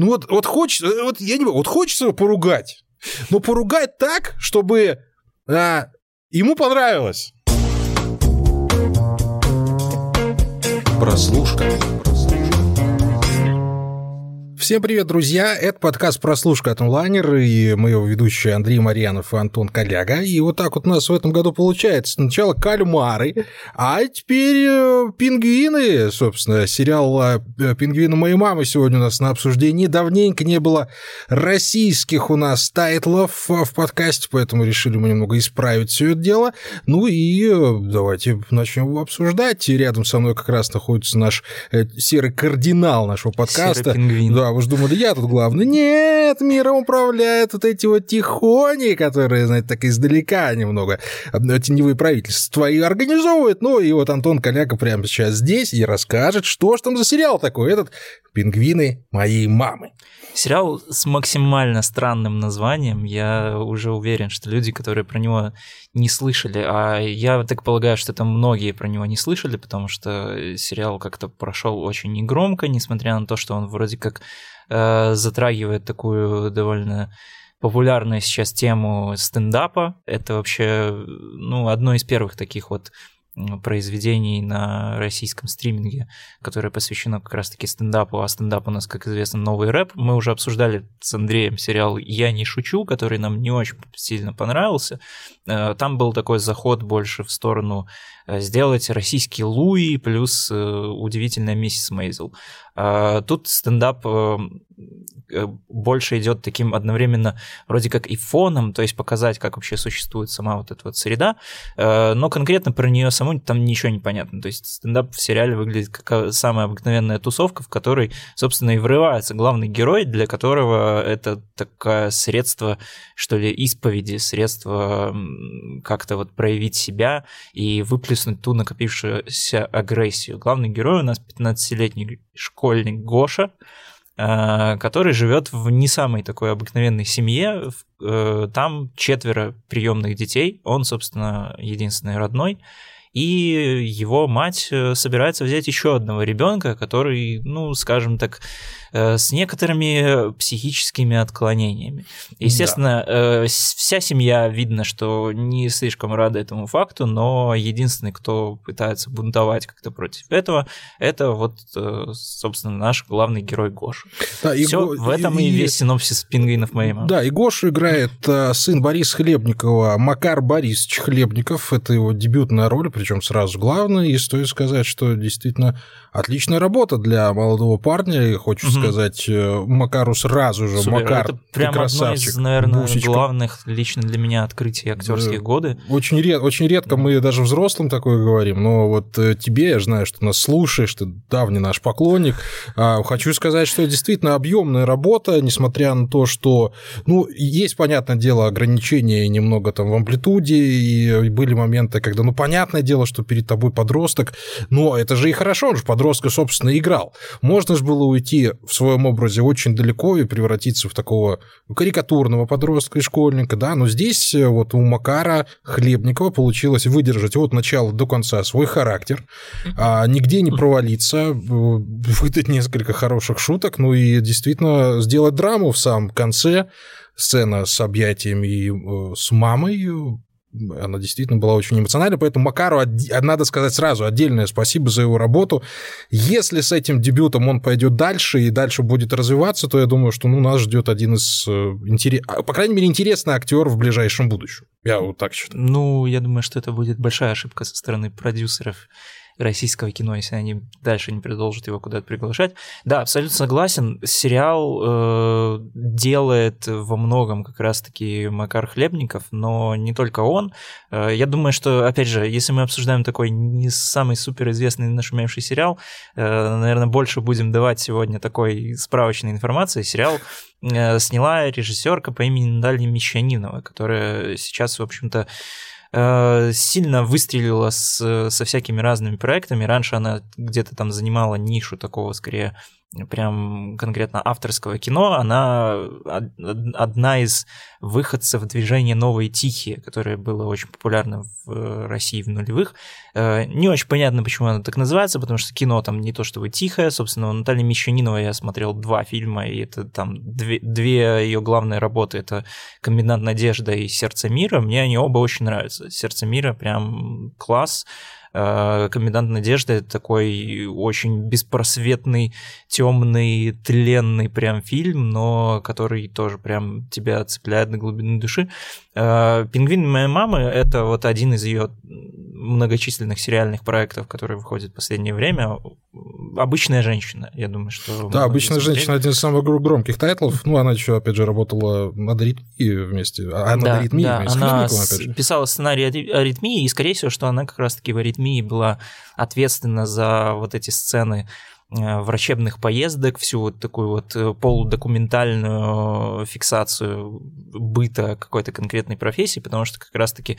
Ну вот, вот хочется, вот я не вот хочется его поругать, но поругать так, чтобы а, ему понравилось. Прослушка. Всем привет, друзья! Это подкаст «Прослушка от онлайнер» и мы его ведущие Андрей Марьянов и Антон Коляга. И вот так вот у нас в этом году получается. Сначала кальмары, а теперь э, пингвины. Собственно, сериал э, «Пингвины моей мамы» сегодня у нас на обсуждении. Давненько не было российских у нас тайтлов в подкасте, поэтому решили мы немного исправить все это дело. Ну и э, давайте начнем его обсуждать. Рядом со мной как раз находится наш серый кардинал нашего подкаста. Серый пингвин. Да, вы же думали, я тут главный. Нет, миром управляют вот эти вот тихони, которые, знаете, так издалека немного теневые правительства и организовывают. Ну, и вот Антон Коляка прямо сейчас здесь и расскажет, что ж там за сериал такой, этот «Пингвины моей мамы». Сериал с максимально странным названием. Я уже уверен, что люди, которые про него не слышали, а я так полагаю, что это многие про него не слышали, потому что сериал как-то прошел очень негромко, несмотря на то, что он вроде как э, затрагивает такую довольно популярную сейчас тему стендапа. Это вообще ну, одно из первых таких вот произведений на российском стриминге, которое посвящено как раз-таки стендапу, а стендап у нас, как известно, новый рэп. Мы уже обсуждали с Андреем сериал «Я не шучу», который нам не очень сильно понравился. Э, там был такой заход больше в сторону сделать российский Луи плюс э, удивительная миссис Мейзел. А тут стендап Э, больше идет таким одновременно вроде как и фоном, то есть показать, как вообще существует сама вот эта вот среда, э, но конкретно про нее саму там ничего не понятно. То есть стендап в сериале выглядит как самая обыкновенная тусовка, в которой, собственно, и врывается главный герой, для которого это такое средство, что ли, исповеди, средство как-то вот проявить себя и выплеснуть ту накопившуюся агрессию. Главный герой у нас 15-летний школьник Гоша, Э, который живет в не самой такой обыкновенной семье. Э, там четверо приемных детей, он, собственно, единственный родной. И его мать э, собирается взять еще одного ребенка, который, ну, скажем так, Э, с некоторыми психическими отклонениями. Естественно, да. Э, вся семья видно, что не слишком рада этому факту, но единственный, кто пытается бунтовать как-то против этого, это вот, собственно, наш главный герой Гоша. Да, и Все, Го... в этом и, и весь синопсис пингвинов моей мамы. Да, и Гошу играет сын Бориса Хлебникова, Макар Борисович Хлебников. Это его дебютная роль, причем сразу главная. И стоит сказать, что действительно отличная работа для молодого парня. И хочу угу сказать, э, Макару сразу же. Супер, Макар, это прям одно из, наверное, Бусечка. главных лично для меня открытий актерских да. годы. Очень, ред, очень редко мы даже взрослым такое говорим, но вот э, тебе, я знаю, что нас слушаешь, ты давний наш поклонник. А, хочу сказать, что действительно объемная работа, несмотря на то, что, ну, есть, понятное дело, ограничения немного там в амплитуде, и были моменты, когда, ну, понятное дело, что перед тобой подросток, но это же и хорошо, он же подростка, собственно, играл. Можно же было уйти в своем образе очень далеко и превратиться в такого карикатурного подростка и школьника, да, но здесь э, вот у Макара Хлебникова получилось выдержать от начала до конца свой характер, а нигде не провалиться, э, выдать несколько хороших шуток, ну и действительно сделать драму в самом конце, сцена с объятиями э, с мамой, она действительно была очень эмоциональна, поэтому Макару, надо сказать сразу, отдельное спасибо за его работу. Если с этим дебютом он пойдет дальше и дальше будет развиваться, то я думаю, что ну, нас ждет один из, э, интерес... А, по крайней мере, интересный актер в ближайшем будущем. Я вот так считаю. Ну, я думаю, что это будет большая ошибка со стороны продюсеров российского кино, если они дальше не продолжат его куда-то приглашать. Да, абсолютно согласен. Сериал э, делает во многом как раз-таки Макар Хлебников, но не только он. Э, я думаю, что, опять же, если мы обсуждаем такой не самый суперизвестный нашумевший сериал, э, наверное, больше будем давать сегодня такой справочной информации. Сериал э, сняла режиссерка по имени Наталья Мещанинова, которая сейчас, в общем-то, сильно выстрелила с, со всякими разными проектами. Раньше она где-то там занимала нишу такого, скорее, прям конкретно авторского кино, она одна из выходцев движения «Новые тихие», которое было очень популярно в России в нулевых. Э, не очень понятно, почему оно так называется, потому что кино там не то чтобы тихое, собственно, у Натальи Мещаниновой я смотрел два фильма, и это там две, две ее главные работы, это «Комбинат надежды» и «Сердце мира», мне они оба очень нравятся. «Сердце мира» прям класс, Э, Комендант Надежды это такой очень беспросветный, темный, тленный прям фильм, но который тоже прям тебя цепляет на глубину души. Э, Пингвин моей мамы это вот один из ее многочисленных сериальных проектов, которые выходят в последнее время. Обычная женщина, я думаю, что... Да, обычная женщина один из самых громких тайтлов. Ну, она еще, опять же, работала над аритмией вместе. А над да, аритмией да, вместе она же. писала сценарий аритмии, и, скорее всего, что она как раз-таки в аритмии была ответственна за вот эти сцены врачебных поездок, всю вот такую вот э, полудокументальную фиксацию быта какой-то конкретной профессии, потому что как раз-таки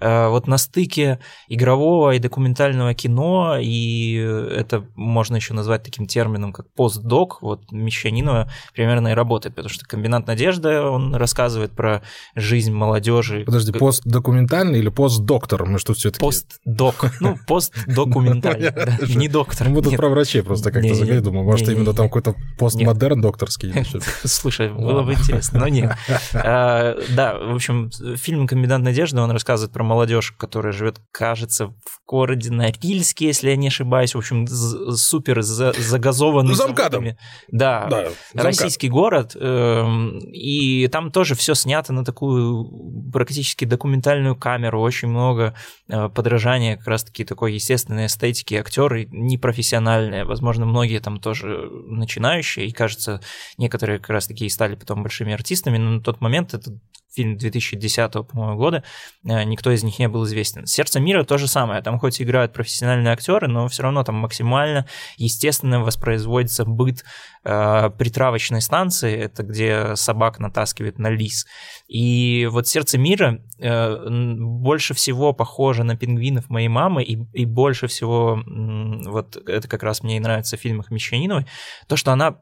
э, вот на стыке игрового и документального кино, и это можно еще назвать таким термином, как постдок, вот Мещанинова примерно и работает, потому что комбинат надежды, он рассказывает про жизнь молодежи. Подожди, постдокументальный или постдоктор? Мы что все-таки... Постдок, ну, постдокументальный, не доктор. Мы тут про врачей просто как-то заговорили, думаю, может, именно там какой-то постмодерн докторский. Слушай, было бы интересно, но нет. А, да, в общем, фильм «Комендант надежды», он рассказывает про молодежь, которая живет, кажется, в городе Норильске, если я не ошибаюсь, в общем, супер загазованный. Замкадом. Да, российский город, эм, и там тоже все снято на такую практически документальную камеру, очень много э, подражания как раз-таки такой естественной эстетики, актеры непрофессиональные, возможно, возможно, многие там тоже начинающие, и, кажется, некоторые как раз таки и стали потом большими артистами, но на тот момент этот фильм 2010 по-моему, года, э, никто из них не был известен. «Сердце мира» то же самое, там хоть играют профессиональные актеры, но все равно там максимально естественно воспроизводится быт э, притравочной станции, это где собак натаскивают на лис. И вот «Сердце мира» э, больше всего похоже на пингвинов моей мамы, и, и больше всего, вот это как раз мне и нравится в фильмах Мещаниновой, то, что она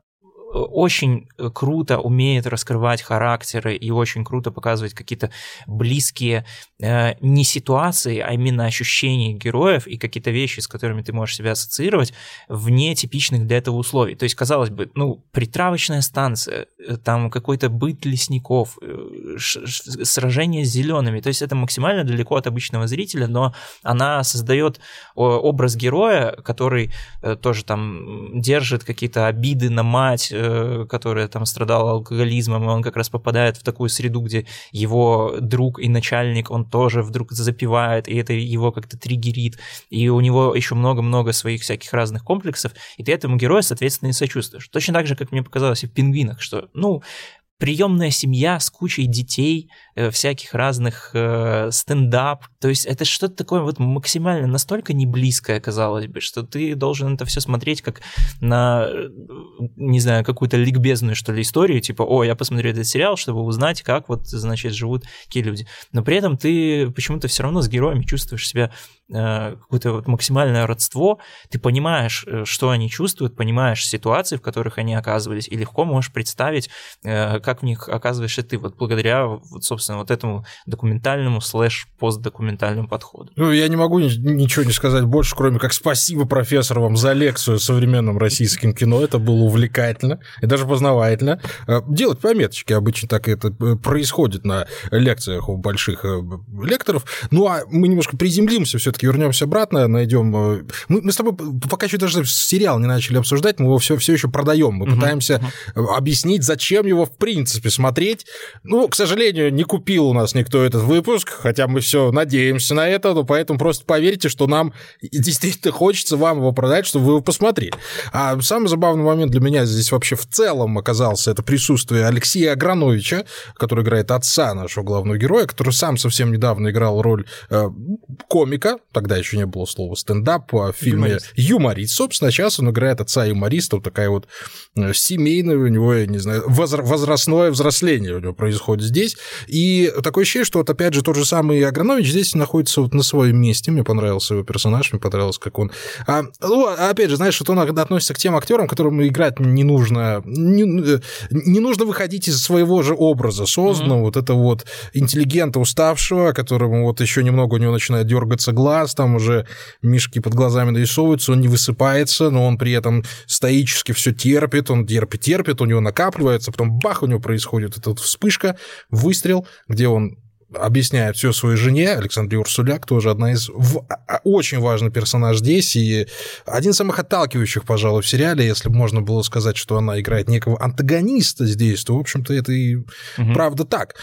очень э, круто умеет раскрывать характеры и очень круто показывать какие-то близкие э, не ситуации, а именно ощущения героев и какие-то вещи, с которыми ты можешь себя ассоциировать вне типичных для этого условий. То есть, казалось бы, ну, притравочная станция, э, там какой-то быт лесников, э, сражение с зелеными, то есть это максимально далеко от обычного зрителя, но она создает образ героя, который тоже там держит какие-то обиды на мать, которая там страдала алкоголизмом, и он как раз попадает в такую среду, где его друг и начальник, он тоже вдруг запивает, и это его как-то триггерит, и у него еще много-много своих всяких разных комплексов, и ты этому герою, соответственно, и сочувствуешь. Точно так же, как мне показалось и в «Пингвинах», что, ну, приемная семья с кучей детей, э, всяких разных э, стендап. То есть это что-то такое вот максимально настолько не близкое, казалось бы, что ты должен это все смотреть как на, не знаю, какую-то ликбезную, что ли, историю, типа, о, я посмотрю этот сериал, чтобы узнать, как вот, значит, живут такие люди. Но при этом ты почему-то все равно с героями чувствуешь себя Э, какое-то вот максимальное родство, ты понимаешь, э, что они чувствуют, понимаешь ситуации, в которых они оказывались, и легко можешь представить, э, как в них оказываешься ты, вот благодаря, вот, собственно, вот этому документальному слэш-постдокументальному подходу. Ну, я не могу ничего не сказать больше, кроме как спасибо, профессор, вам за лекцию о современном российском кино, это было увлекательно и даже познавательно. Делать пометочки, обычно так это происходит на лекциях у больших лекторов, ну, а мы немножко приземлимся все таки все-таки вернемся обратно, найдем. Э, мы, мы с тобой пока еще даже сериал не начали обсуждать, мы его все, все еще продаем. Мы uh-huh. пытаемся uh-huh. объяснить, зачем его в принципе смотреть. Ну, к сожалению, не купил у нас никто этот выпуск, хотя мы все надеемся на это, но поэтому просто поверьте, что нам действительно хочется вам его продать, чтобы вы его посмотрели. А самый забавный момент для меня здесь вообще в целом оказался это присутствие Алексея Аграновича, который играет отца нашего главного героя, который сам совсем недавно играл роль э, комика тогда еще не было слова стендап, а в фильме юморист. юморист. Собственно, сейчас он играет отца юмориста, вот такая вот э, семейная у него, я не знаю, возрастное взросление у него происходит здесь. И такое ощущение, что вот опять же тот же самый Агранович здесь находится вот на своем месте. Мне понравился его персонаж, мне понравилось, как он... А, ну, а опять же, знаешь, вот он относится к тем актерам, которым играть не нужно, не, не нужно выходить из своего же образа созданного, mm-hmm. вот это вот интеллигента уставшего, которому вот еще немного у него начинает дергаться глаз, там уже мишки под глазами нарисовываются, он не высыпается, но он при этом стоически все терпит, он терпит, терпит, у него накапливается, потом бах, у него происходит эта вот вспышка, выстрел, где он объясняет все своей жене, Александре Урсуляк, тоже одна из в... А, очень важный персонаж здесь, и один из самых отталкивающих, пожалуй, в сериале, если бы можно было сказать, что она играет некого антагониста здесь, то, в общем-то, это и угу. правда так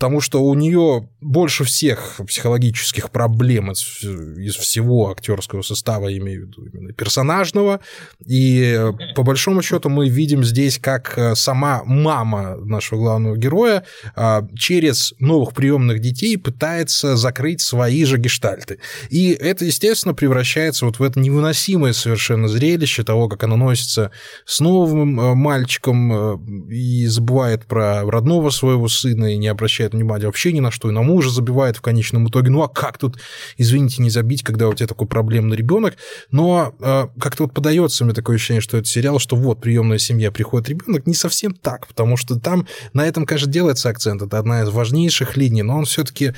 потому что у нее больше всех психологических проблем из, из всего актерского состава, имею в виду именно персонажного. И по большому счету мы видим здесь, как э, сама мама нашего главного героя а, через новых приемных детей пытается закрыть свои же гештальты. И это, естественно, превращается вот в это невыносимое совершенно зрелище того, как она носится с новым э, мальчиком э, и забывает про родного своего сына и не обращает обращает внимания вообще ни на что, и на мужа забивает в конечном итоге. Ну а как тут, извините, не забить, когда у тебя такой проблемный ребенок? Но э, как-то вот подается мне такое ощущение, что это сериал, что вот приемная семья, приходит ребенок, не совсем так, потому что там на этом, конечно, делается акцент. Это одна из важнейших линий, но он все-таки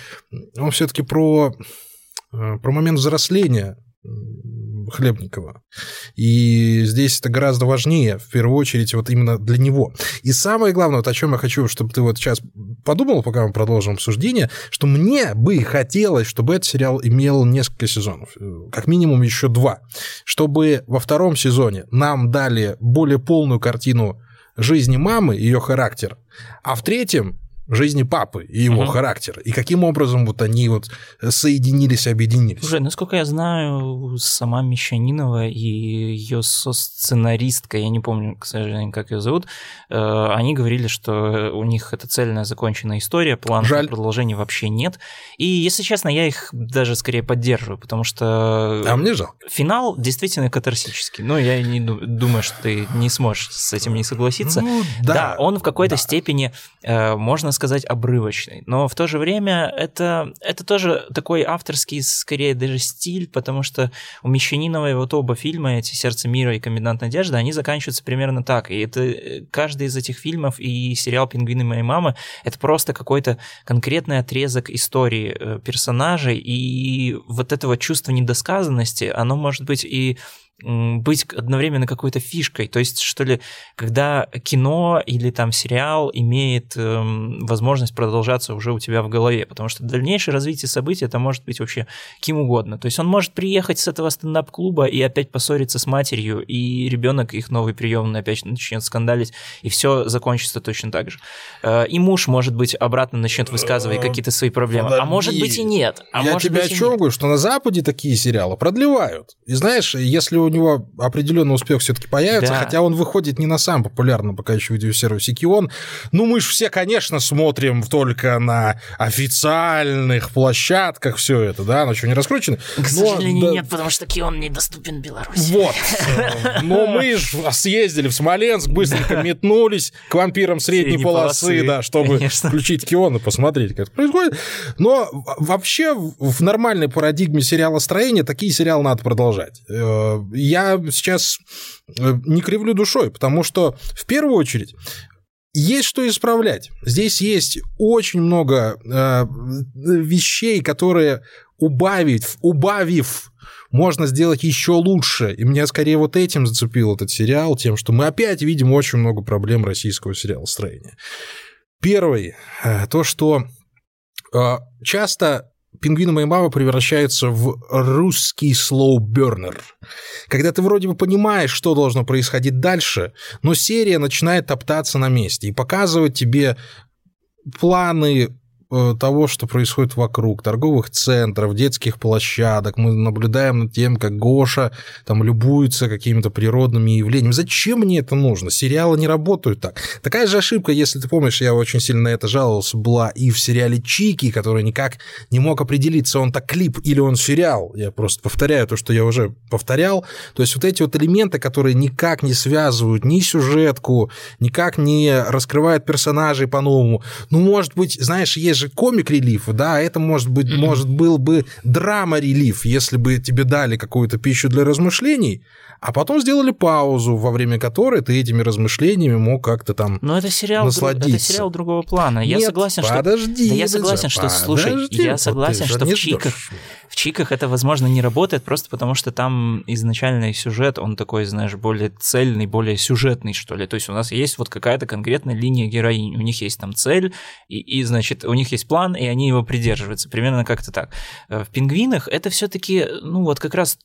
он все-таки про, э, про момент взросления Хлебникова. И здесь это гораздо важнее, в первую очередь, вот именно для него. И самое главное, вот о чем я хочу, чтобы ты вот сейчас подумал, пока мы продолжим обсуждение, что мне бы хотелось, чтобы этот сериал имел несколько сезонов, как минимум еще два, чтобы во втором сезоне нам дали более полную картину жизни мамы, ее характер, а в третьем жизни папы и его угу. характера. И каким образом вот они вот соединились, объединились. Уже, насколько я знаю, сама Мещанинова и ее сценаристка, я не помню, к сожалению, как ее зовут, э, они говорили, что у них это цельная законченная история, планов Жаль. продолжения вообще нет. И, если честно, я их даже скорее поддерживаю, потому что... А мне жалко. Финал действительно катарсический. Но я не думаю, что ты не сможешь с этим не согласиться. Ну, да. да, он в какой-то да. степени, э, можно сказать, сказать, обрывочный. Но в то же время это, это тоже такой авторский, скорее даже стиль, потому что у Мещаниновой вот оба фильма, эти «Сердце мира» и «Комендант надежды», они заканчиваются примерно так. И это каждый из этих фильмов и сериал «Пингвины моей мамы» — это просто какой-то конкретный отрезок истории э, персонажей, и вот этого чувства недосказанности, оно может быть и быть одновременно какой-то фишкой. То есть, что ли, когда кино или там сериал имеет эм, возможность продолжаться уже у тебя в голове, потому что дальнейшее развитие событий это может быть вообще кем угодно. То есть он может приехать с этого стендап-клуба и опять поссориться с матерью, и ребенок их новый приемный опять начнет скандалить, и все закончится точно так же. Э, и муж, может быть, обратно начнет высказывать э, какие-то свои проблемы. А Подожди. А может быть и нет. А Я тебя о чем говорю, что на Западе такие сериалы продлевают. И знаешь, если у него определенный успех все-таки появится, да. хотя он выходит не на самом популярном пока еще видеосервисе Кион. Ну, мы же все, конечно, смотрим только на официальных площадках все это, да, оно что, не раскручено? К сожалению, да... нет, потому что Кион недоступен Беларуси. Вот. Но мы же съездили в Смоленск, быстренько метнулись к вампирам средней, средней полосы, полосы, да, чтобы конечно. включить Кион и посмотреть, как это происходит. Но вообще в нормальной парадигме сериала строения такие сериалы надо продолжать. Я сейчас э, не кривлю душой, потому что в первую очередь есть что исправлять. Здесь есть очень много э, вещей, которые убавить, убавив, можно сделать еще лучше. И меня скорее вот этим зацепил этот сериал, тем, что мы опять видим очень много проблем российского сериала строения. Первый, э, то, что э, часто пингвины моей мамы превращаются в русский слоу-бернер. Когда ты вроде бы понимаешь, что должно происходить дальше, но серия начинает топтаться на месте и показывать тебе планы того, что происходит вокруг, торговых центров, детских площадок, мы наблюдаем над тем, как Гоша там любуется какими-то природными явлениями. Зачем мне это нужно? Сериалы не работают так. Такая же ошибка, если ты помнишь, я очень сильно на это жаловался, была и в сериале Чики, который никак не мог определиться, он так клип или он сериал. Я просто повторяю то, что я уже повторял. То есть вот эти вот элементы, которые никак не связывают ни сюжетку, никак не раскрывают персонажей по-новому. Ну, может быть, знаешь, есть же комик-релиф, да, это может быть, mm-hmm. может был бы драма-релиф, если бы тебе дали какую-то пищу для размышлений, а потом сделали паузу, во время которой ты этими размышлениями мог как-то там Но это сериал, насладиться. это сериал другого плана. Я Нет, согласен, подожди, что... Да я согласен, что, подожди, слушай, я согласен, что в Чиках, в Чиках это, возможно, не работает, просто потому что там изначальный сюжет, он такой, знаешь, более цельный, более сюжетный, что ли. То есть у нас есть вот какая-то конкретная линия героини, у них есть там цель, и, и значит, у них есть план, и они его придерживаются, примерно как-то так. Э, в «Пингвинах» это все таки ну, вот как раз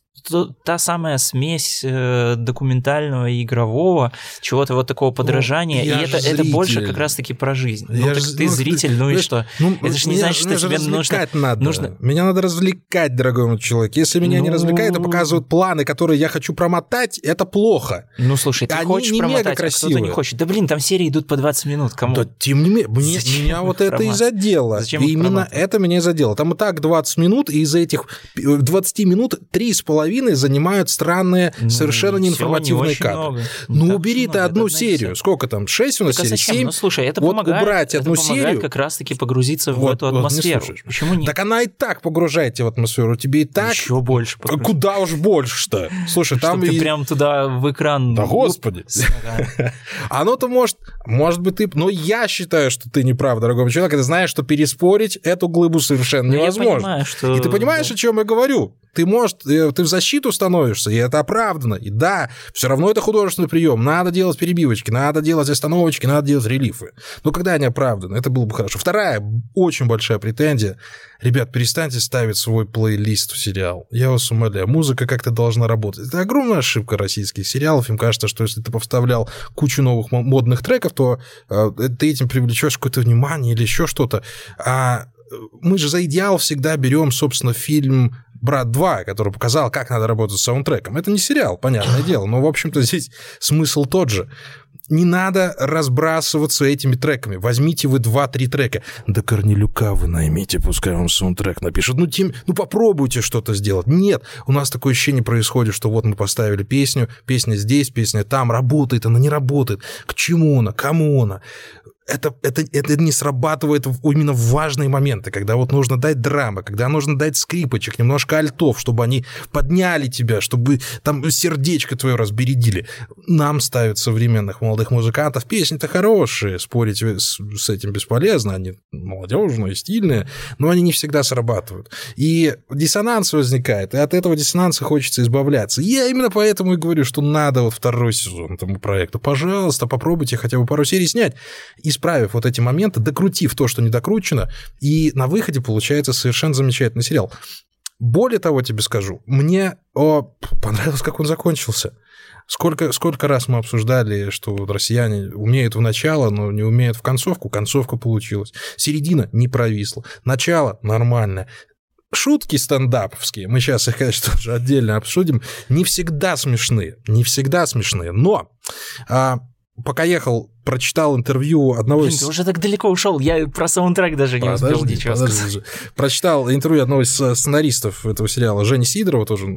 та самая смесь э, документального и игрового, чего-то вот такого подражания, ну, и это, это больше как раз-таки про жизнь. Ну, я ну, так ж, ты ну, зритель, ну и что? Ну, это же не значит, что тебе нужно... Надо. нужно... Меня надо развлекать, дорогой мой человек. Если меня ну... не развлекает и показывают планы, которые я хочу промотать, это плохо. Ну, слушай, ты Они хочешь не промотать, мега а кто-то не хочет. Да блин, там серии идут по 20 минут, кому? Да тем не менее, мне, меня вот это и задело. Зачем Именно это меня задело. Там и так 20 минут, и из этих 20 минут 3,5 занимают странные, ну, совершенно неинформативные не кадры. Много. Ну, убери ты одну серию. Сколько там? 6 у нас так серий? 7? Ну, слушай, это вот помогает, убрать одну это помогает серию. как раз-таки погрузиться вот, в эту атмосферу. Вот, не Почему нет? Так она и так погружает тебя в атмосферу. Тебе и так... Еще больше. Погружает. Куда уж больше-то? Слушай, там... и... ты прям туда в экран... Да господи. Оно-то может... Может быть, ты... Но я считаю, что ты не прав, дорогой человек. Ты знаешь, что переспорить эту глыбу совершенно невозможно. И ты понимаешь, о чем я говорю? Ты можешь, э, ты в защиту становишься, и это оправдано. И да, все равно это художественный прием. Надо делать перебивочки, надо делать остановочки, надо делать релифы. Но когда они оправданы, это было бы хорошо. Вторая очень большая претензия. Ребят, перестаньте ставить свой плейлист в сериал. Я вас умоляю, музыка как-то должна работать. Это огромная ошибка российских сериалов. Им кажется, что если ты повставлял кучу новых модных треков, то э, ты этим привлечешь какое-то внимание или еще что-то. А э, мы же за идеал всегда берем, собственно, фильм «Брат 2», который показал, как надо работать с саундтреком. Это не сериал, понятное дело, но, в общем-то, здесь смысл тот же. Не надо разбрасываться этими треками. Возьмите вы два-три трека. Да Корнелюка вы наймите, пускай вам саундтрек напишет. Ну, тем, ну попробуйте что-то сделать. Нет, у нас такое ощущение происходит, что вот мы поставили песню, песня здесь, песня там, работает она, не работает. К чему она, кому она? Это, это, это не срабатывает именно в важные моменты, когда вот нужно дать драмы, когда нужно дать скрипочек, немножко альтов, чтобы они подняли тебя, чтобы там сердечко твое разбередили. Нам ставят современных молодых музыкантов песни-то хорошие, спорить с, с этим бесполезно, они молодежные, стильные, но они не всегда срабатывают. И диссонанс возникает, и от этого диссонанса хочется избавляться. Я именно поэтому и говорю, что надо вот второй сезон этому проекту. Пожалуйста, попробуйте хотя бы пару серий снять. И исправив вот эти моменты, докрутив то, что не докручено, и на выходе получается совершенно замечательный сериал. Более того, тебе скажу, мне о, понравилось, как он закончился. Сколько, сколько раз мы обсуждали, что россияне умеют в начало, но не умеют в концовку. Концовка получилась. Середина не провисла. Начало нормальное шутки стендаповские, мы сейчас их, конечно, тоже отдельно обсудим, не всегда смешные, не всегда смешные, но а, пока ехал, прочитал интервью одного Блин, из... ты уже так далеко ушел, я про саундтрек даже не подожди, успел ничего подожди. сказать. Прочитал интервью одного из э, сценаристов этого сериала, Жени Сидорова, тоже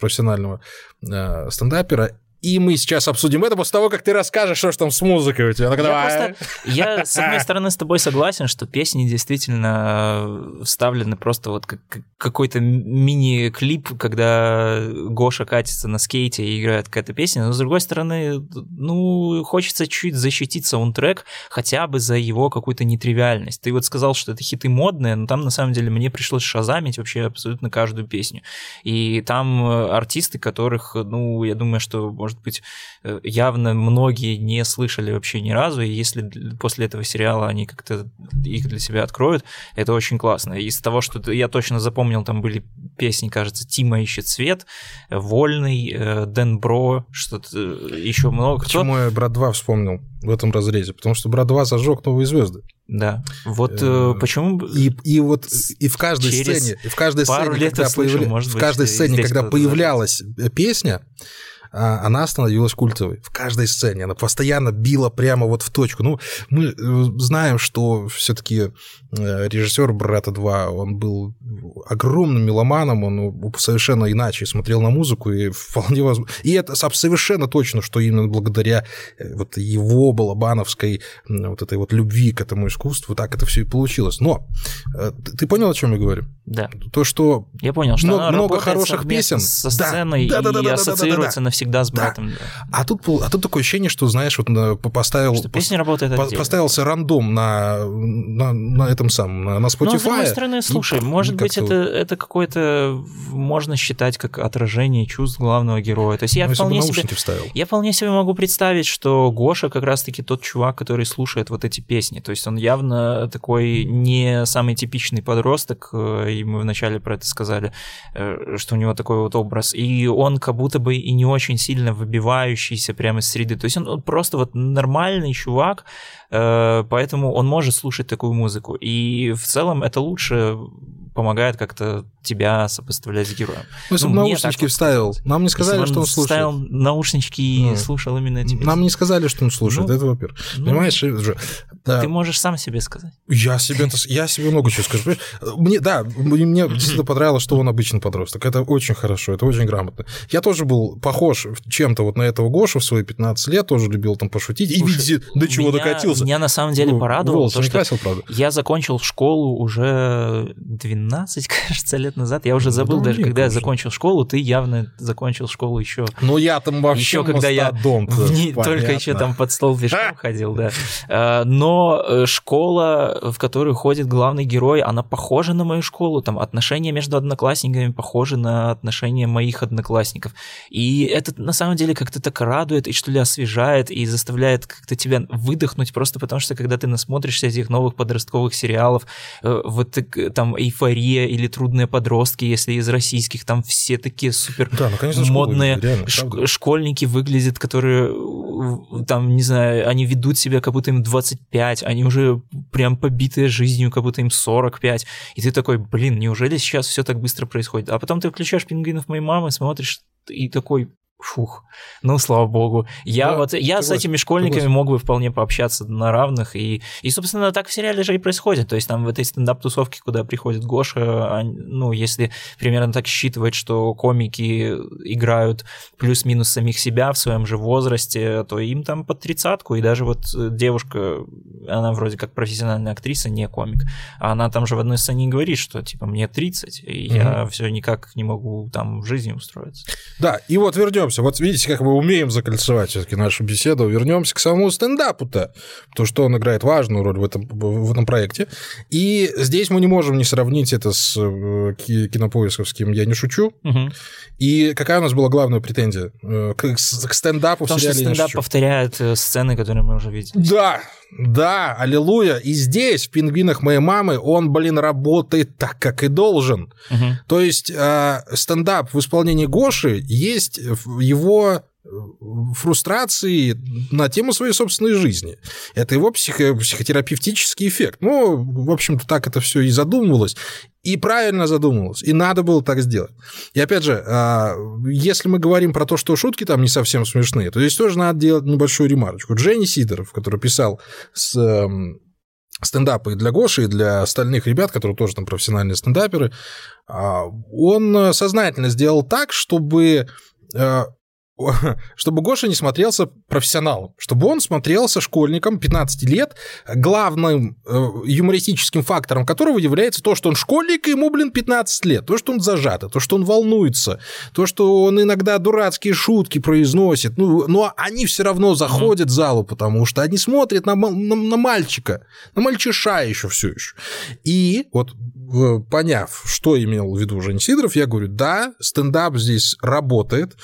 профессионального э, стендапера, и мы сейчас обсудим это после того, как ты расскажешь, что ж там с музыкой у тебя. Ну, я, просто, я, с одной стороны, с тобой согласен, что песни действительно вставлены просто вот как какой-то мини-клип, когда Гоша катится на скейте и играет какая-то песня, но с другой стороны, ну, хочется чуть защитить саундтрек хотя бы за его какую-то нетривиальность. Ты вот сказал, что это хиты модные, но там на самом деле мне пришлось шазамить вообще абсолютно каждую песню. И там артисты, которых, ну, я думаю, что, может может быть, э, явно многие не слышали вообще ни разу, и если после этого сериала они как-то их для себя откроют, это очень классно. Из того, что я точно запомнил, там были песни, кажется, «Тима ищет свет», «Вольный», э, «Дэн Бро», что-то э, еще много Почему кто. я «Брат 2» вспомнил в этом разрезе? Потому что «Брат 2» зажег новые звезды. Да. Вот э, почему и, и вот и в каждой Через сцене, и в каждой пару сцене, лет когда, появля- может в быть, каждой и сцене, когда появлялась песня, она становилась культовой. В каждой сцене. Она постоянно била прямо вот в точку. Ну, мы э, знаем, что все-таки режиссер «Брата 2», он был огромным меломаном, он совершенно иначе смотрел на музыку, и вполне возможно... И это совершенно точно, что именно благодаря э, вот его балабановской вот этой вот любви к этому искусству так это все и получилось. Но э, ты понял, о чем я говорю? Да. То, что Я понял, что Много- много хороших песен. со Да. сценой Да, да, да, и да, да, ассоциируется да, да. навсегда с Да. братом. да. А тут, а тут такое ощущение, что, знаешь, вот на- поставил... Что песня работает по- поставился рандом на, на, на этом самом, на, на Spotify. Но, с другой стороны, и слушай, может быть, это, это какое-то можно считать как отражение чувств главного героя. То есть я ну, вполне себе... вставил. Я вполне себе могу представить, что Гоша как раз-таки тот чувак, который слушает вот эти песни. То есть он явно такой не самый типичный подросток, э, и мы вначале про это сказали, э, что у него такой вот образ. И он как будто бы и не очень сильно выбивающийся прямо из среды. То есть он просто вот нормальный чувак, э, поэтому он может слушать такую музыку. И в целом это лучше помогает как-то тебя сопоставлять с героем. Ну, если бы мне наушнички так вставил, нам не сказали, Если бы что он слушает. ставил наушнички и Ну, слушал именно эти Нам не сказали, что он слушает, Ну, это во-первых. Ну, Понимаешь, же, да, Ты можешь сам себе сказать. я себе, я себе много чего скажу. Мне, да, мне действительно понравилось, что он обычный подросток. Это очень хорошо, это очень грамотно. Я тоже был похож чем-то вот на этого Гошу в свои 15 лет, тоже любил там пошутить. И видите, до чего докатился. Меня на самом деле Ну, порадовало волосы не что красил, правда. я закончил школу уже 12, кажется, лет назад. Я уже забыл Ну, даже, нет, когда я уже. закончил школу. Ты явно закончил школу еще Ну, я там вообще еще когда я понятно. только еще там под стол пешком ходил, да. А, Но э, школа, в которую ходит главный герой, она похожа на мою школу. Там отношения между одноклассниками похожи на отношения моих одноклассников. И это на самом деле как-то так радует и что ли освежает и заставляет как-то тебя выдохнуть просто потому, что когда ты насмотришься этих новых подростковых сериалов, э, вот там «Эйфория» или «Трудные подростки», если из российских, там все такие супер Да, ну, конечно, модные реально, ш- школьники выглядят, которые э, там, не знаю, они ведут себя, как будто им 25, они уже прям побитые жизнью, как будто им 45, и ты такой, блин, неужели сейчас все так быстро происходит? А потом ты включаешь «Пингвинов моей мамы», смотришь и такой, фух, ну, слава богу. Я Да, вот, я с этими школьниками согласен. мог бы вполне пообщаться на равных, и, и, собственно, так в сериале же и происходит. То есть там в этой стендап-тусовке, куда приходит Гоша, они- ну, если примерно так считывать, что комики играют плюс-минус самих себя в своем же возрасте, то им там под тридцатку, и даже вот э, девушка, она вроде как профессиональная актриса, не комик, а она там же в одной сцене говорит, что, типа, мне 30, и я все никак не могу там в жизни устроиться. Да, и вот вернемся. Вот видите, как мы умеем закольцевать все-таки нашу беседу. Вернемся к самому стендапу-то, потому что он играет важную роль в этом, в этом проекте. И здесь мы не можем не сравнить это с э, ки- кинопоисковским «Я не шучу». Мгм. И какая у нас была главная претензия э, к, к стендапу в Потому что сериале «Я не стендап шучу»? повторяет э, сцены, которые мы уже видели. Да, да, аллилуйя. И здесь, в «Пингвинах моей мамы», он, блин, работает так, как и должен. Мгм. То есть э, стендап в исполнении Гоши есть его фрустрации на тему своей собственной жизни. Это его психо- психотерапевтический эффект. Ну, в общем-то, так это все и задумывалось. И правильно задумывалось. И надо было так сделать. И опять же, а, если мы говорим про то, что шутки там не совсем смешные, то здесь тоже надо делать небольшую ремарочку. Дженни Сидоров, который писал с эм, стендапы для Гоши, и для остальных ребят, которые тоже там профессиональные стендаперы, а, он э, сознательно сделал так, чтобы э, чтобы Гоша не смотрелся профессионалом, чтобы он смотрелся школьником 15 лет, главным э, юмористическим фактором которого является то, что он школьник, и ему, блин, 15 лет, то, что он зажат, то, что он волнуется, то, что он иногда дурацкие шутки произносит, ну, но они все равно заходят в залу, потому что они смотрят на, на, на мальчика, на мальчиша еще все еще. И вот поняв, что имел в виду Жень Сидоров, я говорю, да, стендап здесь работает,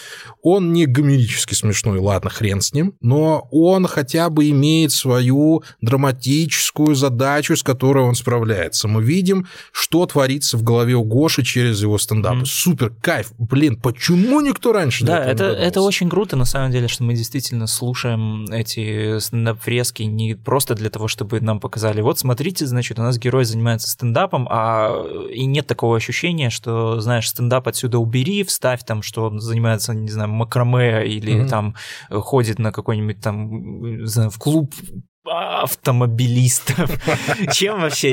он не гомерически смешной, ладно, хрен с ним, но он хотя бы имеет свою драматическую задачу, с которой он справляется. Мы видим, что творится в голове у Гоши через его стендап. Mm. Супер, кайф. Блин, почему никто раньше да, это, это очень круто, на самом деле, что мы действительно слушаем эти стендап-фрески не просто для того, чтобы нам показали, вот смотрите, значит, у нас герой занимается стендапом, а и нет такого ощущения, что, знаешь, стендап отсюда убери, вставь там, что он занимается, не знаю, макраме или mm-hmm. там ходит на какой-нибудь там, знаю, в клуб автомобилистов. Чем вообще...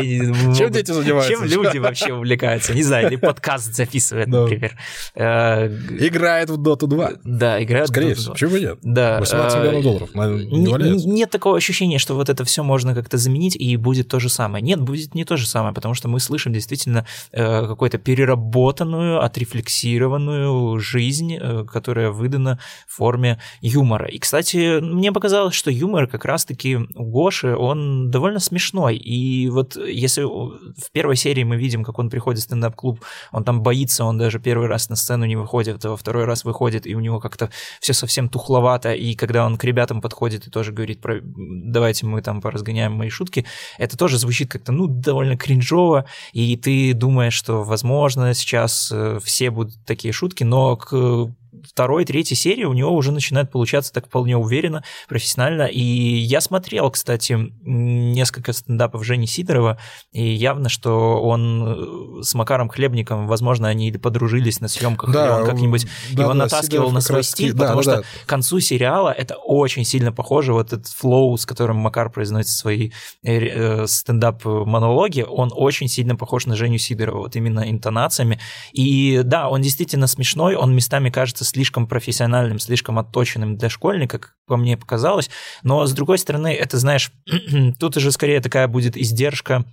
Чем дети занимаются? Чем люди вообще увлекаются? Не знаю, или подкаст записывает, например. Э, играет в Dota 2. Да, играет Скорее всего, почему нет? Да. 18 э, миллионов долларов, не Нет такого ощущения, что вот это все можно как-то заменить, и будет то же самое. Нет, будет не то же самое, потому что мы слышим действительно э, какую-то переработанную, отрефлексированную жизнь, которая выдана в форме юмора. И, кстати, мне показалось, что юмор как раз-таки Гоши, он довольно смешной. И вот если в первой серии мы видим, как он приходит в стендап-клуб, он там боится, он даже первый раз на сцену не выходит, а во второй раз выходит, и у него как-то все совсем тухловато, и когда он к ребятам подходит и тоже говорит, про, давайте мы там поразгоняем мои шутки, это тоже звучит как-то, ну, довольно кринжово, и ты думаешь, что, возможно, сейчас э, все будут такие шутки, но к второй, третьей серии у него уже начинает получаться так вполне уверенно, профессионально. И я смотрел, кстати, несколько стендапов Жени Сидорова, и явно, что он э, с Макаром Хлебником, возможно, они или подружились на съемках, да, или он как-нибудь да, его да, натаскивал Сидоров на свой стиль, да, потому да, что да. к концу сериала это очень сильно похоже, вот этот флоу, с которым Макар произносит свои э, э, стендап-монологи, он очень сильно похож на Женю Сидорова, вот именно интонациями. И да, он действительно смешной, он местами кажется слишком профессиональным, слишком отточенным для школьника, как по мне показалось. Но, с другой стороны, это, знаешь, тут уже скорее такая будет издержка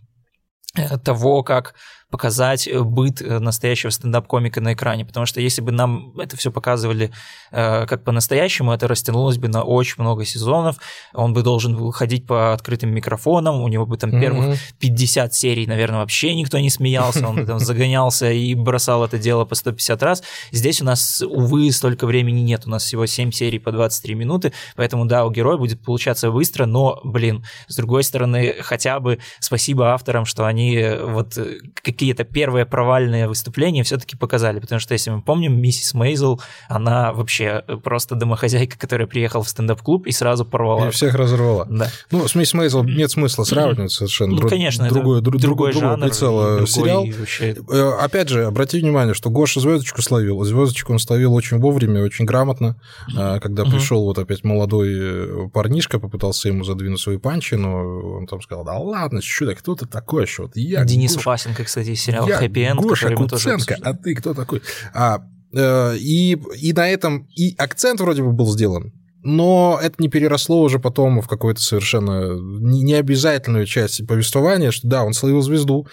того, как показать э, быт э, настоящего стендап-комика на экране, потому что если бы нам это все показывали э, как по-настоящему, это растянулось бы на очень много сезонов, он бы должен был ходить по открытым микрофонам, у него бы там mm-hmm. первых 50 серий, наверное, вообще никто не смеялся, он бы там загонялся и бросал это дело по 150 раз. Здесь у нас, увы, столько времени нет, у нас всего 7 серий по 23 минуты, поэтому, да, у героя будет получаться быстро, но, блин, с другой стороны, хотя бы спасибо авторам, что они вот какие-то первые провальные выступления все-таки показали, потому что, если мы помним, миссис Мейзел, она вообще просто домохозяйка, которая приехала в стендап-клуб и сразу порвала. И всех разорвала. Да. Ну, с миссис Мейзел нет смысла сравнивать совершенно. Ну, конечно, другой, друг, другой, другой жанр, прицела другой сериал. Вообще... Э, опять же, обрати внимание, что Гоша звездочку словил. Звездочку он ставил очень вовремя, очень грамотно. Когда пришел вот опять молодой э, парнишка, попытался ему задвинуть свои панчи, но он там сказал, да ладно, что кто ты такой еще? Вот я Денис Гоша... Васенко, кстати, сериал я End, Гоша который Куценко, а ты кто такой? А, э, и, и на этом и акцент вроде бы был сделан, но это не переросло уже потом в какую-то совершенно необязательную часть повествования, что да, он словил звезду,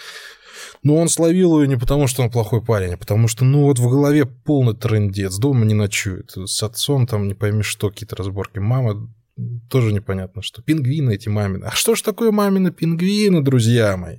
но он словил ее не потому, что он плохой парень, а потому что, ну, вот в голове полный трендец, дома не ночует, с отцом там не пойми что, какие-то разборки, мама тоже непонятно, что пингвины эти мамины. А что ж такое мамины пингвины, друзья мои?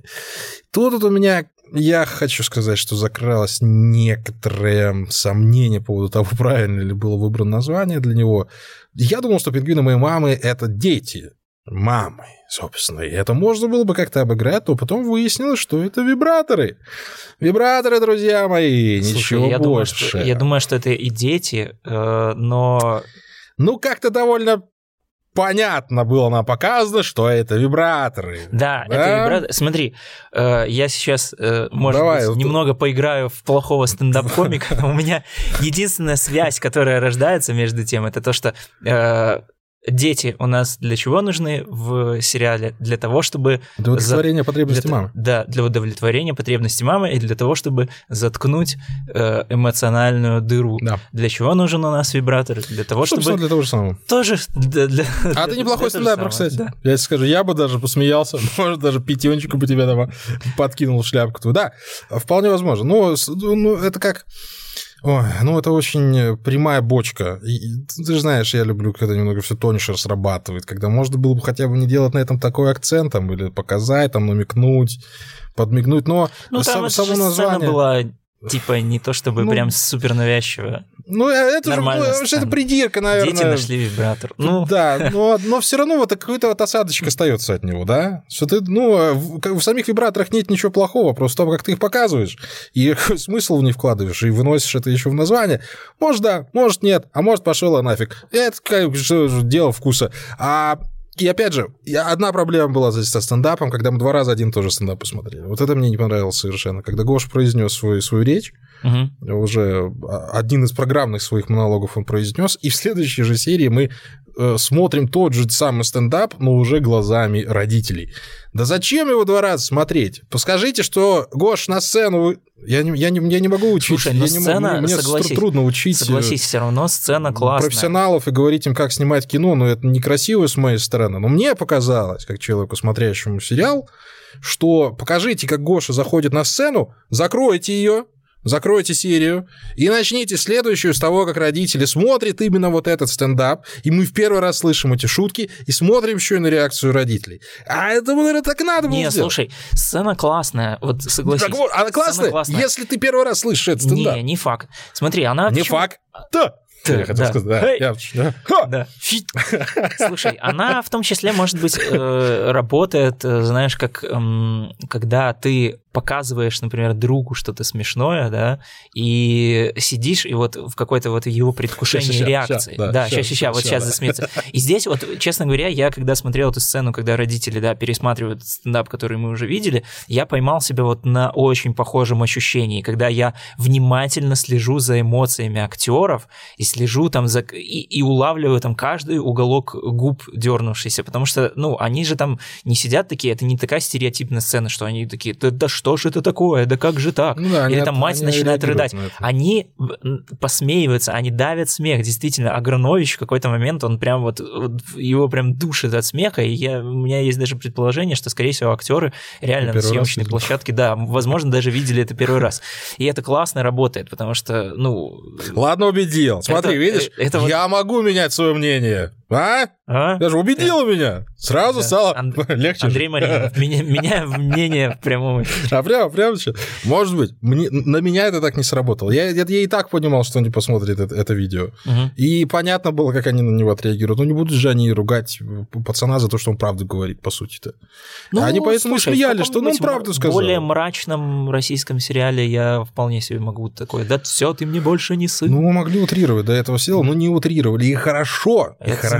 Тут вот у меня я хочу сказать, что закралось некоторое сомнение по поводу того, правильно ли было выбрано название для него. Я думал, что пингвины моей мамы — это дети мамы, собственно. И это можно было бы как-то обыграть, но потом выяснилось, что это вибраторы. Вибраторы, друзья мои, Слушай, ничего я больше. Думаю, что, я думаю, что это и дети, э, но... Ну, как-то довольно понятно было нам показано, что это вибраторы. Да, да? это вибраторы. Смотри, э, я сейчас, э, может Давай, быть, немного поиграю в плохого стендап-комика, но у меня единственная связь, которая рождается между тем, это то, что э, дети у нас для чего нужны в сериале? Для того, чтобы... Для удовлетворения за... потребностей для... мамы. Да, для удовлетворения потребностей мамы и для того, чтобы заткнуть э, эмоциональную дыру. Да. Для чего нужен у нас вибратор? Для того, Собственно, чтобы... для того же самого. Тоже для... для... А ты неплохой стендапер, кстати. Да. Я тебе скажу, я бы даже посмеялся, может, даже пятенчику бы тебя дома подкинул шляпку. Да, вполне возможно. Ну, ну это как Ой, ну это очень прямая бочка. И, ты же знаешь, я люблю, когда немного все тоньше срабатывает, когда можно было бы хотя бы не делать на этом такой акцент, там, или показать, там, намекнуть, подмигнуть, но ну, там само, само название... была типа не то чтобы ну, прям супер навязчиво. Ну, э, это же ну, это придирка, наверное. Дети нашли вибратор. Ну. Да, но, но все равно вот какой-то вот осадочек остается от него, да? Что ты, ну, а в, в самих вибраторах нет ничего плохого, просто то, как ты их показываешь, и смысл в них вкладываешь, и выносишь это еще в название. Может, да, может, нет, а может, пошел нафиг. Это как дело вкуса. А и опять же, одна проблема была здесь со стендапом, когда мы два раза один тоже стендап посмотрели. Вот это мне не понравилось совершенно. Когда Гош произнес свою, свою речь, угу. уже один из программных своих монологов он произнес, и в следующей же серии мы э, смотрим тот же самый стендап, но уже глазами родителей. Да зачем его два раза смотреть? Поскажите, что Гош на сцену я не, я, не, я не могу учить. Слушай, но я сцена, не, мне согласись, трудно учить. Э, согласись, все равно сцена классная. Профессионалов и говорить им, как снимать кино, но это некрасиво с моей стороны. Но мне показалось, как человеку, смотрящему сериал, что покажите, как Гоша заходит на сцену, закройте ее, закройте серию и начните следующую с того, как родители смотрят именно вот этот стендап, и мы в первый раз слышим эти шутки и смотрим еще и на реакцию родителей. А это, наверное, так надо было Не, сделать. слушай, сцена классная, вот согласись. Так вот, она классная, классная, если ты первый раз слышишь этот стендап. Не, не факт. Смотри, она... Не факт. Да. Я хотел сказать, да. Я... да. Слушай, она в том числе, может быть, э, работает, э, знаешь, как когда ты показываешь, например, другу что-то смешное, да, и сидишь, и вот в какой-то вот его предвкушении ща, реакции. Ща, да, да сейчас, сейчас, вот сейчас засмеется. И здесь вот, честно говоря, я когда смотрел эту сцену, когда родители, да, пересматривают стендап, который мы уже видели, я поймал себя вот на очень похожем ощущении, когда я внимательно слежу за эмоциями актеров и слежу там за... и, и улавливаю там каждый уголок губ дернувшийся, потому что, ну, они же там не сидят такие, это не такая стереотипная сцена, что они такие, да, да что что ж это такое, да как же так? Ну, да, Или там мать начинает рыдать. Они посмеиваются, они давят смех. Действительно, Агранович в какой-то момент, он прям вот, его прям душит от смеха, и я, у меня есть даже предположение, что, скорее всего, актеры реально на съемочной площадке, да, возможно, даже видели это первый раз. И это классно работает, потому что, ну... Ладно, убедил. Смотри, это, видишь, это я вот... могу менять свое мнение. А? а? Даже убедила да. меня. Сразу да. стало Анд... легче. Андрей Маринов, меня, меня мнение в прямом А прямо, прямо сейчас. Может быть, мне, на меня это так не сработало. Я, я, я и так понимал, что он не посмотрит это, это видео. Угу. И понятно было, как они на него отреагируют. Ну, не будут же они ругать пацана за то, что он правду говорит, по сути-то. Ну, они поэтому слушай, смеялись, что ну, он правду сказал. В более мрачном российском сериале я вполне себе могу такое, да все, ты мне больше не сын. Ну, могли утрировать до этого села, но не утрировали. И хорошо. Это и хорошо.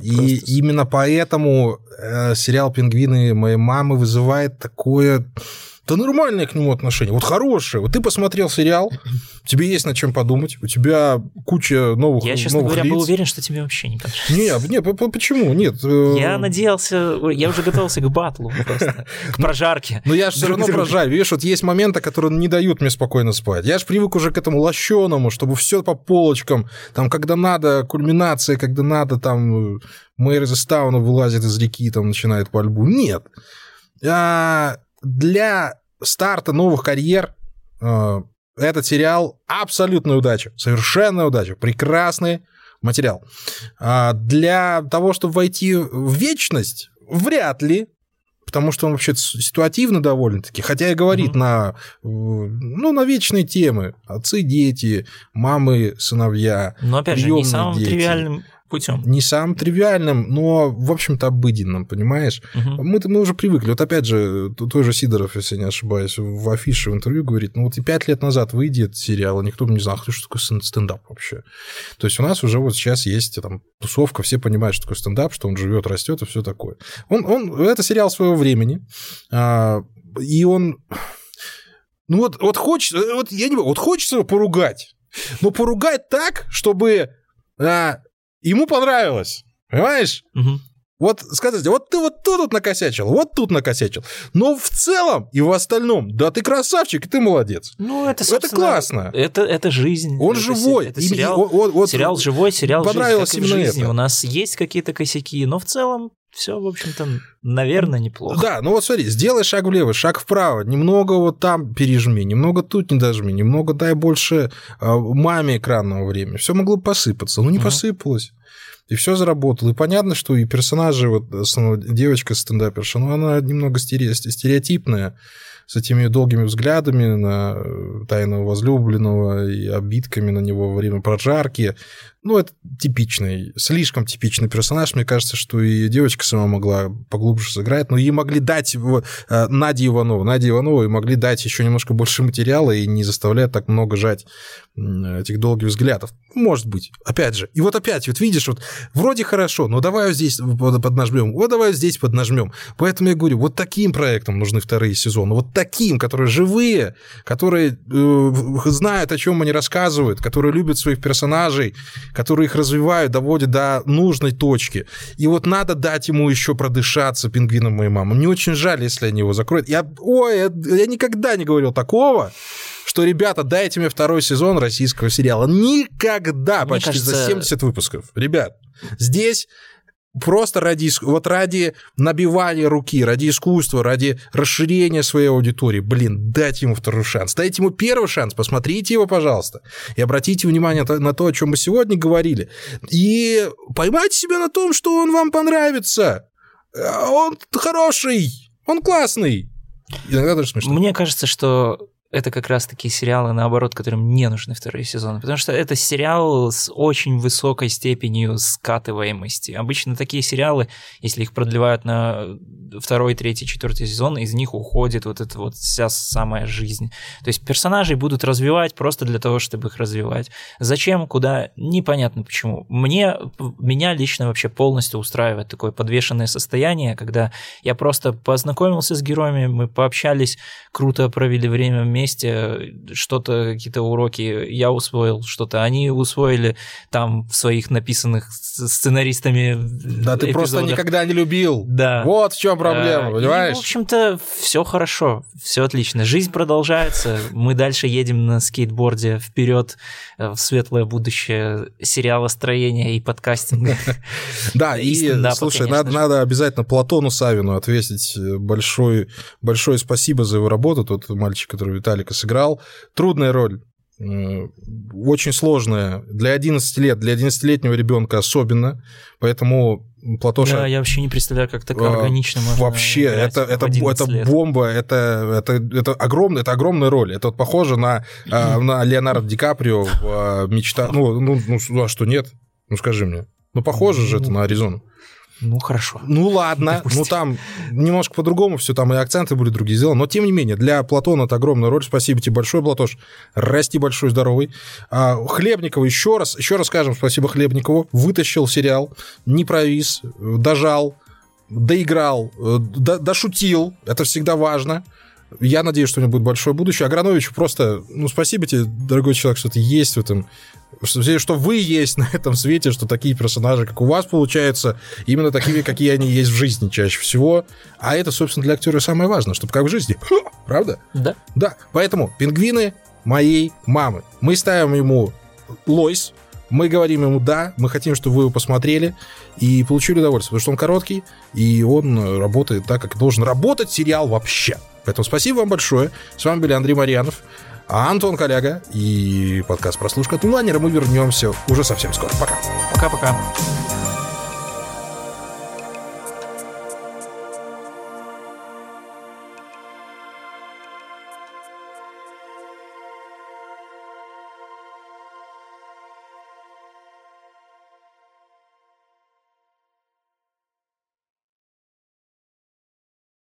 И именно поэтому э, сериал «Пингвины моей мамы» вызывает такое да нормальное к нему отношение, вот хорошее. Вот ты посмотрел сериал, тебе есть над чем подумать, у тебя куча новых Я, честно новых говоря, лиц. был уверен, что тебе вообще не понравится. Нет, нет, почему? Нет. Э, я надеялся, я уже готовился к батлу просто, к прожарке. Но я же все равно прожарю. Видишь, вот есть моменты, которые не дают мне спокойно спать. Я же привык уже к этому лощеному, чтобы все по полочкам, там, когда надо кульминация, когда надо, там, мэр из вылазит из реки, там, начинает пальбу. Нет. А, для старта новых карьер э, этот сериал абсолютная удача, совершенная удача, прекрасный материал. А для того, чтобы войти в вечность, вряд ли, потому что он вообще ситуативно довольно-таки, хотя и говорит mm-hmm. на, ну, на вечные темы. Отцы, дети, мамы, сыновья, Но, опять же, не самым дети. тривиальным путем. Не самым тривиальным, но, в общем-то, обыденным, понимаешь? Угу. Мы, мы уже привыкли. Вот опять же, той же Сидоров, если не ошибаюсь, в афише, в интервью говорит, ну вот и пять лет назад выйдет сериал, и никто бы не знал, что такое стендап вообще. То есть у нас уже вот сейчас есть там тусовка, все понимают, что такое стендап, что он живет, растет и все такое. Он, он, это сериал своего времени, а, и он... Ну вот, вот хочется, вот я не вот хочется его поругать, но поругать так, чтобы а, ему понравилось. Понимаешь? Угу. Вот сказать, вот ты вот тут вот накосячил, вот тут накосячил. Но в целом и в остальном, да ты красавчик, и ты молодец. Ну, это, это классно. Это, это жизнь. Он это, живой. Это сериал, и, вот, вот, сериал живой, сериал понравилось жизнь, как и в жизни. Это. У нас есть какие-то косяки, но в целом все, в общем-то, наверное, неплохо. Да, ну вот смотри, сделай шаг влево, шаг вправо, немного вот там пережми, немного тут не дожми, немного дай больше э, маме экранного времени. Все могло посыпаться, но не угу. посыпалось. И все заработало. И понятно, что и персонажи, вот девочка стендаперша, ну, она немного стереотипная с этими долгими взглядами на тайного возлюбленного и обидками на него во время прожарки. Ну, это типичный, слишком типичный персонаж. Мне кажется, что и девочка сама могла поглубже сыграть, но ей могли дать э, Наде Иванову, Наде Ивановой могли дать еще немножко больше материала и не заставлять так много жать этих долгих взглядов. Может быть. Опять же. И вот опять, вот видишь, вот вроде хорошо, но давай вот здесь поднажмем, вот давай вот здесь поднажмем. Поэтому я говорю, вот таким проектам нужны вторые сезоны. Вот таким, которые живые, которые э, знают, о чем они рассказывают, которые любят своих персонажей, которые их развивают, доводят до нужной точки. И вот надо дать ему еще продышаться пингвином моей мамы. Мне очень жаль, если они его закроют. Я, ой, я, я никогда не говорил такого, что, ребята, дайте мне второй сезон российского сериала. Никогда Мне почти кажется... за 70 выпусков. Ребят, здесь просто ради, вот ради набивания руки, ради искусства, ради расширения своей аудитории, блин, дайте ему второй шанс. Дайте ему первый шанс, посмотрите его, пожалуйста, и обратите внимание на то, о чем мы сегодня говорили, и поймайте себя на том, что он вам понравится. Он хороший, он классный. Иногда даже смешно. Мне кажется, что это как раз такие сериалы, наоборот, которым не нужны вторые сезоны. Потому что это сериал с очень высокой степенью скатываемости. Обычно такие сериалы, если их продлевают на второй, третий, четвертый сезон, из них уходит вот эта вот вся самая жизнь. То есть персонажей будут развивать просто для того, чтобы их развивать. Зачем, куда, непонятно почему. Мне, меня лично вообще полностью устраивает такое подвешенное состояние, когда я просто познакомился с героями, мы пообщались, круто провели время вместе, что-то, какие-то уроки я усвоил, что-то они усвоили там в своих написанных сценаристами Да ты просто никогда не любил. Да. Вот в чем проблема, а, понимаешь? И, в общем-то, все хорошо, все отлично. Жизнь продолжается, мы дальше едем на скейтборде вперед э, в светлое будущее сериала строения и подкастинга. Да, и слушай, надо обязательно Платону Савину ответить большое спасибо за его работу, тот мальчик, который Виталика сыграл. Трудная роль, очень сложная. Для 11 лет, для 11-летнего ребенка особенно. Поэтому Платоша... Да, я вообще не представляю, как так органично можно Вообще, это, это, это бомба, это, это, это, огромная, это огромная роль. Это вот похоже на, а, на Леонардо Ди Каприо в «Мечта». Ну, ну, ну, а что, нет? Ну, скажи мне. Ну, похоже же это на Аризону. Ну, хорошо. Ну, ладно. Допустим. Ну, там немножко по-другому все, там и акценты были другие сделаны. Но, тем не менее, для Платона это огромная роль. Спасибо тебе большое, Платош. Расти большой, здоровый. А, Хлебникову еще раз, еще раз скажем спасибо Хлебникову. Вытащил сериал, не провис, дожал, доиграл, э, дошутил. Это всегда важно. Я надеюсь, что у него будет большое будущее. Агранович просто, ну, спасибо тебе, дорогой человек, что ты есть в этом что, что вы есть на этом свете, что такие персонажи, как у вас, получаются именно такими, какие они есть в жизни чаще всего. А это, собственно, для актера самое важное, чтобы как в жизни. Правда? Да. Да. Поэтому пингвины моей мамы. Мы ставим ему Лойс, мы говорим ему «да», мы хотим, чтобы вы его посмотрели и получили удовольствие, потому что он короткий, и он работает так, как должен работать сериал вообще. Поэтому спасибо вам большое. С вами были Андрей Марьянов. А Антон Коляга и подкаст «Прослушка от онлайнера». Мы вернемся уже совсем скоро. Пока. Пока-пока.